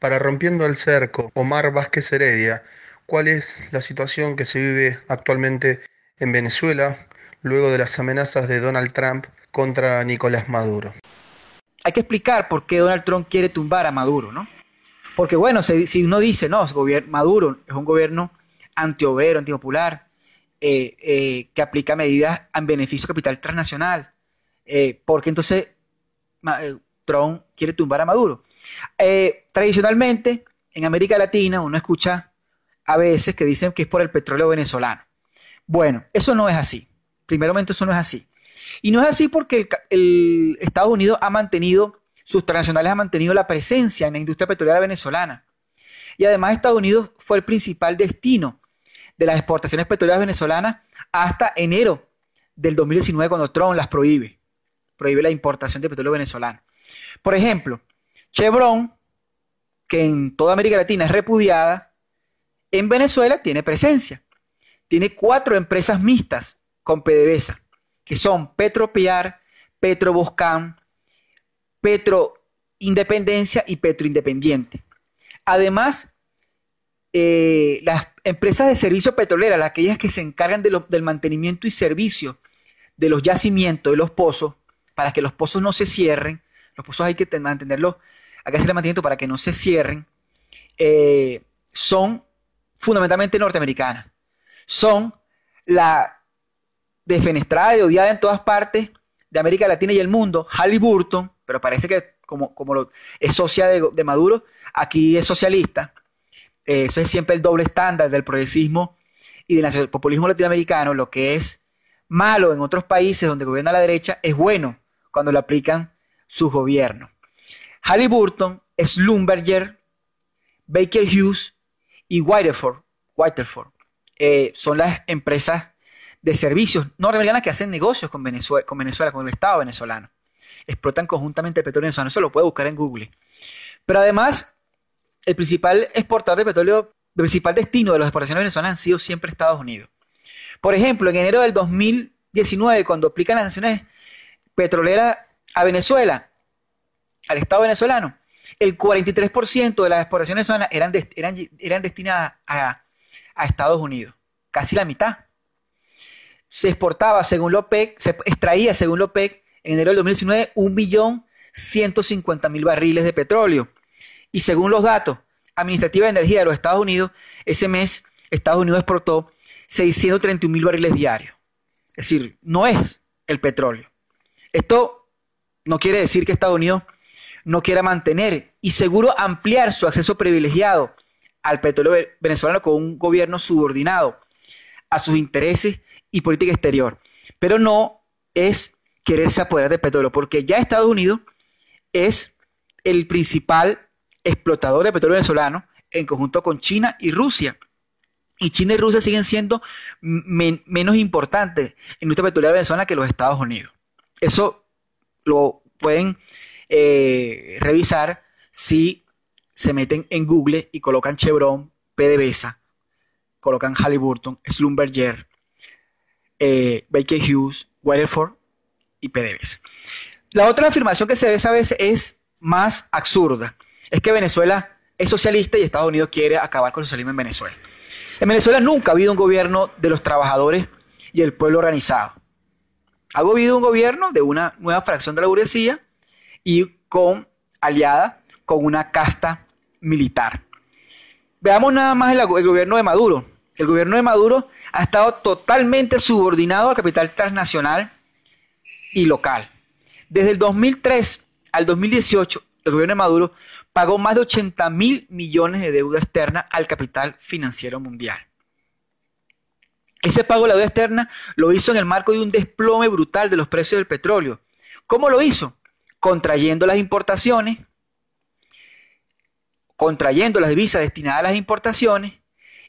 Para Rompiendo el Cerco, Omar Vázquez Heredia, ¿cuál es la situación que se vive actualmente en Venezuela luego de las amenazas de Donald Trump contra Nicolás Maduro? Hay que explicar por qué Donald Trump quiere tumbar a Maduro, ¿no? Porque bueno, si uno dice, no, Maduro es un gobierno antiobrero, antipopular, eh, eh, que aplica medidas en beneficio capital transnacional, eh, porque entonces Trump quiere tumbar a Maduro. Tradicionalmente, en América Latina, uno escucha a veces que dicen que es por el petróleo venezolano. Bueno, eso no es así. Primeramente, eso no es así. Y no es así porque el, Estados Unidos ha mantenido, sus transnacionales han mantenido la presencia en la industria petrolera venezolana. Y además Estados Unidos fue el principal destino de las exportaciones petroleras venezolanas hasta enero del 2019 cuando Trump las prohíbe. Prohíbe la importación de petróleo venezolano. Por ejemplo, Chevron, que en toda América Latina es repudiada, en Venezuela tiene presencia. Tiene cuatro empresas mixtas con PDVSA que son Petropiar, Petroboscán, Petro Independencia y Petro Independiente. Además, eh, las empresas de servicio petrolera, aquellas que se encargan del mantenimiento y servicio de los yacimientos, de los pozos, para que los pozos no se cierren, los pozos hay que mantenerlos, hay que hacerle mantenimiento para que no se cierren, eh, son fundamentalmente norteamericanas. Son la defenestrada y odiada en todas partes de América Latina y el mundo, Halliburton, pero parece que como, como lo, es socia de, Maduro, aquí es socialista. Eh, eso es siempre el doble estándar del progresismo y del populismo latinoamericano. Lo que es malo en otros países donde gobierna la derecha es bueno cuando lo aplican sus gobiernos. Halliburton, Slumberger, Baker Hughes y Whiteford, eh, son las empresas de servicios norteamericanas que hacen negocios con Venezuela, con el Estado venezolano. Explotan conjuntamente el petróleo venezolano. Eso lo puede buscar en Google. Pero además, el principal exportador de petróleo, el principal destino de las exportaciones venezolanas han sido siempre Estados Unidos. Por ejemplo, en enero del 2019, cuando aplican las naciones petroleras a Venezuela, al Estado venezolano, el 43% de las exportaciones venezolanas eran, eran, eran destinadas a, a Estados Unidos. Casi la mitad se exportaba según OPEC, se extraía según OPEC en enero del 2019 1.150.000 barriles de petróleo. Y según los datos administrativos de energía de los Estados Unidos, ese mes Estados Unidos exportó 631.000 barriles diarios. Es decir, no es el petróleo. Esto no quiere decir que Estados Unidos no quiera mantener y seguro ampliar su acceso privilegiado al petróleo venezolano con un gobierno subordinado a sus intereses y política exterior. Pero no es quererse apoderar del petróleo, porque ya Estados Unidos es el principal explotador de petróleo venezolano en conjunto con China y Rusia. Y China y Rusia siguen siendo menos importantes en nuestra petrolera venezolana que los Estados Unidos. Eso lo pueden eh, revisar si se meten en Google y colocan Chevron, PDVSA, colocan Halliburton, Slumberger, eh, Baker Hughes, Weatherford y PDVSA. La otra afirmación que se ve a veces es más absurda. Es que Venezuela es socialista y Estados Unidos quiere acabar con el socialismo en Venezuela. En Venezuela nunca ha habido un gobierno de los trabajadores y el pueblo organizado. Ha habido un gobierno de una nueva fracción de la burguesía y con aliada con una casta militar. Veamos nada más el gobierno de Maduro. El gobierno de Maduro ha estado totalmente subordinado al capital transnacional y local. Desde el 2003 al 2018, el gobierno de Maduro pagó más de 80 mil millones de deuda externa al capital financiero mundial. Ese pago de la deuda externa lo hizo en el marco de un desplome brutal de los precios del petróleo. ¿Cómo lo hizo? Contrayendo las importaciones, contrayendo las divisas destinadas a las importaciones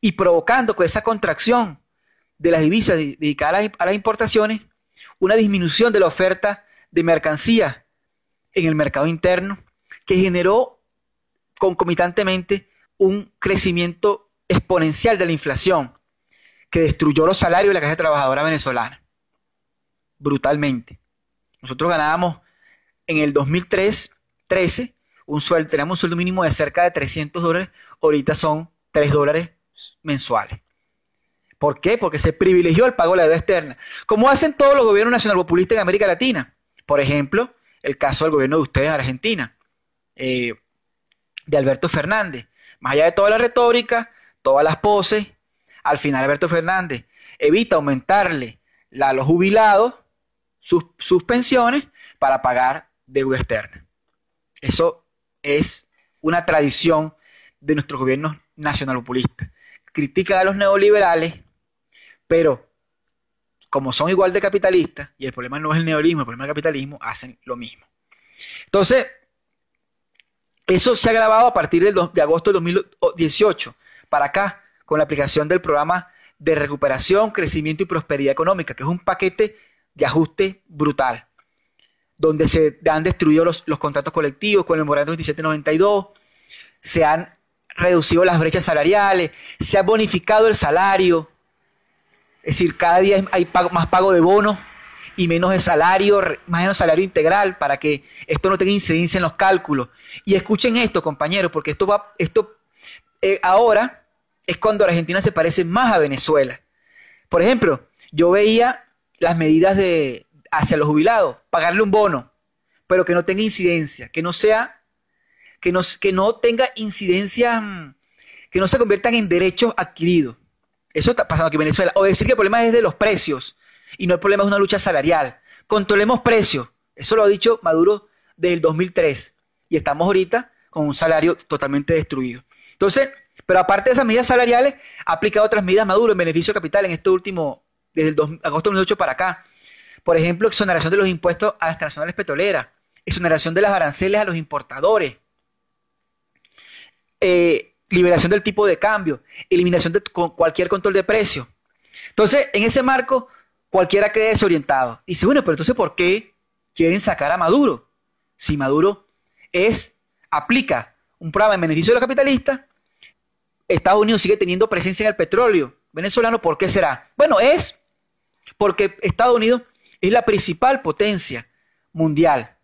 y provocando con esa contracción de las divisas dedicadas a las importaciones una disminución de la oferta de mercancías en el mercado interno que generó concomitantemente un crecimiento exponencial de la inflación que destruyó los salarios de la clase trabajadora venezolana brutalmente. Nosotros ganábamos en el 2013 un sueldo, teníamos un sueldo mínimo de cerca de 300 dólares, ahorita son 3 dólares mensuales. ¿Por qué? Porque se privilegió el pago de la deuda externa, como hacen todos los gobiernos nacionalpopulistas en América Latina. Por ejemplo, el caso del gobierno de ustedes, Argentina, eh, de Alberto Fernández. Más allá de toda la retórica, todas las poses, al final Alberto Fernández evita aumentarle a los jubilados sus pensiones para pagar deuda externa. Eso es una tradición de nuestros gobiernos nacionalpopulistas. Critican a los neoliberales, pero como son igual de capitalistas, y el problema no es el neoliberalismo, el problema es el capitalismo, hacen lo mismo. Entonces, eso se ha agravado a partir de agosto de 2018 para acá, con la aplicación del programa de recuperación, crecimiento y prosperidad económica, que es un paquete de ajuste brutal, donde se han destruido los, contratos colectivos con el memorando 2792, se han reducido las brechas salariales, se ha bonificado el salario, es decir, cada día hay más pago de bonos y menos de salario, más menos salario integral para que esto no tenga incidencia en los cálculos. Y escuchen esto, compañeros, porque esto va, esto eh, ahora es cuando Argentina se parece más a Venezuela. Por ejemplo, yo veía las medidas de hacia los jubilados, pagarle un bono, pero que no tenga incidencia, que no sea, que no, que no tenga incidencia, mm, que no se conviertan en derechos adquiridos. Eso está pasando aquí en Venezuela. O decir que el problema es de los precios y no el problema es una lucha salarial. Controlemos precios. Eso lo ha dicho Maduro desde el 2003 y estamos ahorita con un salario totalmente destruido. Entonces, pero aparte de esas medidas salariales, ha aplicado otras medidas Maduro en beneficio capital en este último, desde el agosto de 2008 para acá. Por ejemplo, exoneración de los impuestos a las transnacionales petroleras, exoneración de las aranceles a los importadores, eh, liberación del tipo de cambio, eliminación de cualquier control de precio. Entonces, en ese marco, cualquiera quede desorientado. Y dice, bueno, pero entonces, ¿por qué quieren sacar a Maduro? Si Maduro es, aplica un programa en beneficio de los capitalistas, Estados Unidos sigue teniendo presencia en el petróleo venezolano, ¿por qué será? Bueno, es porque Estados Unidos es la principal potencia mundial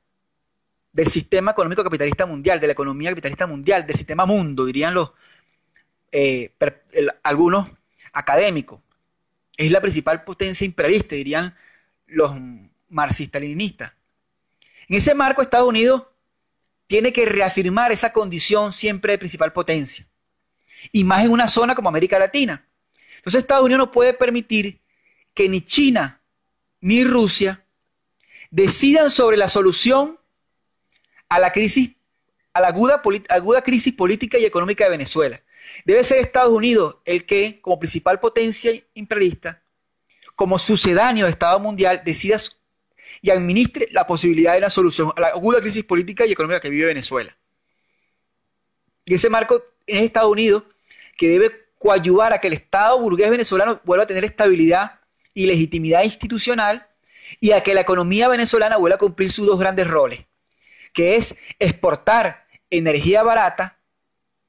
del sistema económico capitalista mundial, de la economía capitalista mundial, del sistema mundo, dirían los eh, algunos académicos es la principal potencia imperialista, dirían los marxistas-leninistas. En ese marco, Estados Unidos tiene que reafirmar esa condición siempre de principal potencia, y más en una zona como América Latina. Entonces, Estados Unidos no puede permitir que ni China ni Rusia decidan sobre la solución a la crisis, a la aguda, crisis política y económica de Venezuela. Debe ser Estados Unidos el que, como principal potencia imperialista, como sucedáneo de Estado mundial, decida y administre la posibilidad de la solución a la aguda crisis política y económica que vive Venezuela. Y ese marco es Estados Unidos que debe coadyuvar a que el Estado burgués venezolano vuelva a tener estabilidad y legitimidad institucional y a que la economía venezolana vuelva a cumplir sus dos grandes roles, que es exportar energía barata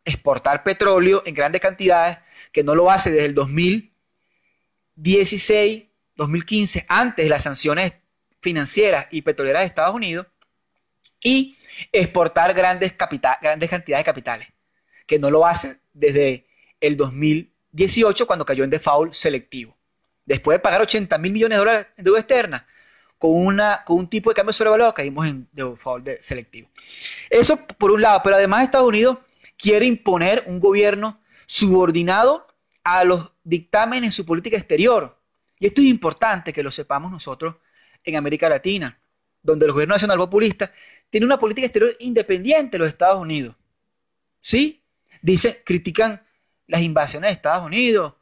exportar petróleo en grandes cantidades, que no lo hace desde el 2016, 2015, antes de las sanciones financieras y petroleras de Estados Unidos, y exportar grandes, grandes cantidades de capitales, que no lo hace desde el 2018 cuando cayó en default selectivo. Después de pagar 80 mil millones de dólares de deuda externa, con, una, con un tipo de cambio sobrevalorado, caímos en default selectivo. Eso por un lado, pero además Estados Unidos quiere imponer un gobierno subordinado a los dictámenes en su política exterior. Y esto es importante que lo sepamos nosotros en América Latina, donde el gobierno nacional populista tiene una política exterior independiente de los Estados Unidos. ¿Sí? Dicen, critican las invasiones de Estados Unidos,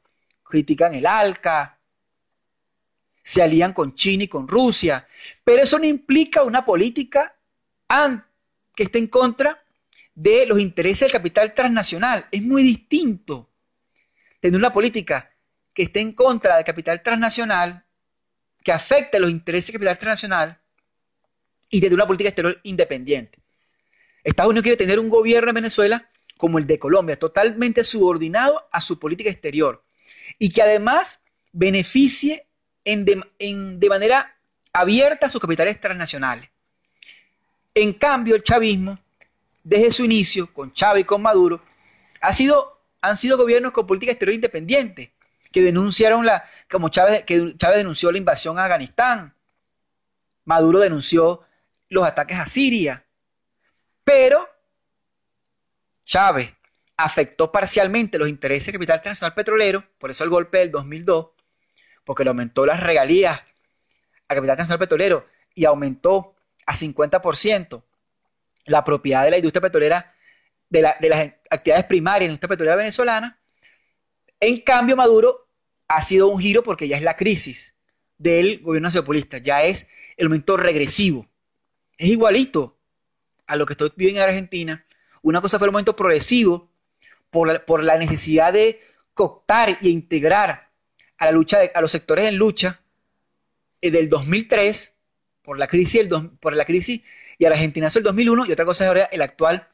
critican el ALCA, se alían con China y con Rusia, pero eso no implica una política que esté en contra de los intereses del capital transnacional. Es muy distinto tener una política que esté en contra del capital transnacional, que afecte los intereses del capital transnacional, y tener una política exterior independiente. Estados Unidos quiere tener un gobierno en Venezuela como el de Colombia, totalmente subordinado a su política exterior, y que además beneficie de, de manera abierta a sus capitales transnacionales. En cambio, el chavismo desde su inicio, con Chávez y con Maduro, ha sido, han sido gobiernos con política exterior independiente, que denunciaron la, como Chávez, que Chávez denunció la invasión a Afganistán, Maduro denunció los ataques a Siria, pero Chávez afectó parcialmente los intereses del capital internacional petrolero, por eso el golpe del 2002, porque le aumentó las regalías al capital internacional petrolero y aumentó a 50% la propiedad de la industria petrolera, de, las actividades primarias de la industria petrolera venezolana. En cambio, Maduro ha sido un giro porque ya es la crisis del gobierno sociopolista, ya es el momento regresivo. Es igualito a lo que estoy viviendo en Argentina. Una cosa fue el momento progresivo por la, necesidad de cooptar e integrar a la lucha a los sectores en lucha eh, del 2003 por la crisis por la crisis y a la Argentina del 2001 y otra cosa es ahora el actual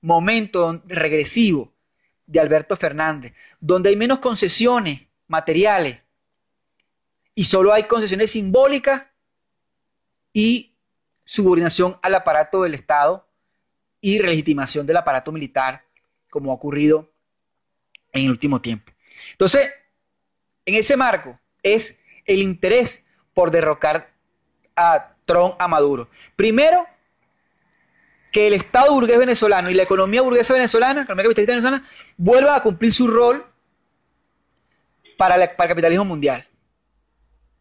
momento regresivo de Alberto Fernández, donde hay menos concesiones materiales y solo hay concesiones simbólicas y subordinación al aparato del Estado y legitimación del aparato militar como ha ocurrido en el último tiempo. Entonces, en ese marco es el interés por derrocar a Trump a Maduro. Primero, que el Estado burgués venezolano y la economía burguesa venezolana, la economía capitalista venezolana, vuelva a cumplir su rol para, el capitalismo mundial.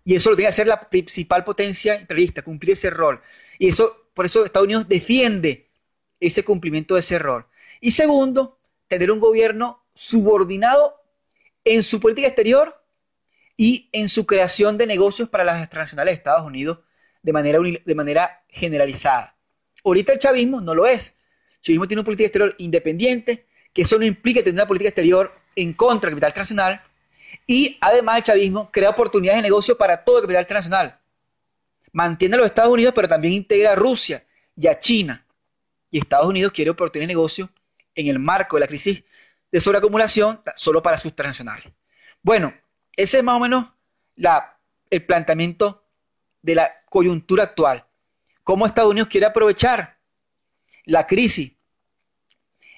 Y eso lo tiene que hacer la principal potencia imperialista, cumplir ese rol. Y eso, por eso Estados Unidos defiende ese cumplimiento de ese rol. Y segundo, tener un gobierno subordinado en su política exterior y en su creación de negocios para las transnacionales de Estados Unidos de manera, de manera generalizada. Ahorita el chavismo no lo es. El chavismo tiene una política exterior independiente, que eso no implica tener una política exterior en contra del capital transnacional. Y además el chavismo crea oportunidades de negocio para todo el capital transnacional. Mantiene a los Estados Unidos, pero también integra a Rusia y a China. Y Estados Unidos quiere oportunidades de negocio en el marco de la crisis de sobreacumulación solo para sus transnacionales. Bueno, ese es más o menos la, el planteamiento de la coyuntura actual. Cómo Estados Unidos quiere aprovechar la crisis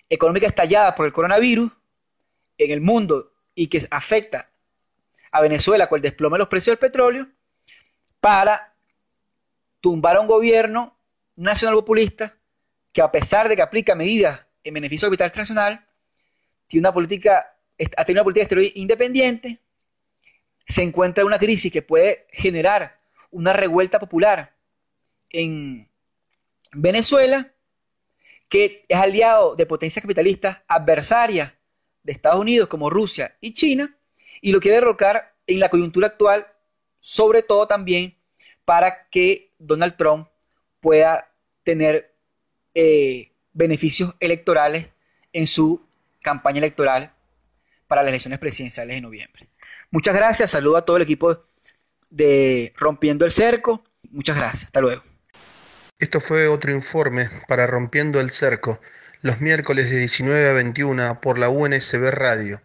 económica estallada por el coronavirus en el mundo y que afecta a Venezuela con el desplome de los precios del petróleo para tumbar a un gobierno nacional populista que a pesar de que aplica medidas en beneficio del capital internacional, tiene una política, ha tenido una política exterior independiente, se encuentra en una crisis que puede generar una revuelta popular en Venezuela, que es aliado de potencias capitalistas adversarias de Estados Unidos como Rusia y China, y lo quiere derrocar en la coyuntura actual, sobre todo también para que Donald Trump pueda tener eh, beneficios electorales en su campaña electoral para las elecciones presidenciales de noviembre. Muchas gracias, saludo a todo el equipo de Rompiendo el Cerco. Muchas gracias, hasta luego. Esto fue otro informe para Rompiendo el Cerco, los miércoles de 19 a 21 por la UNSB Radio.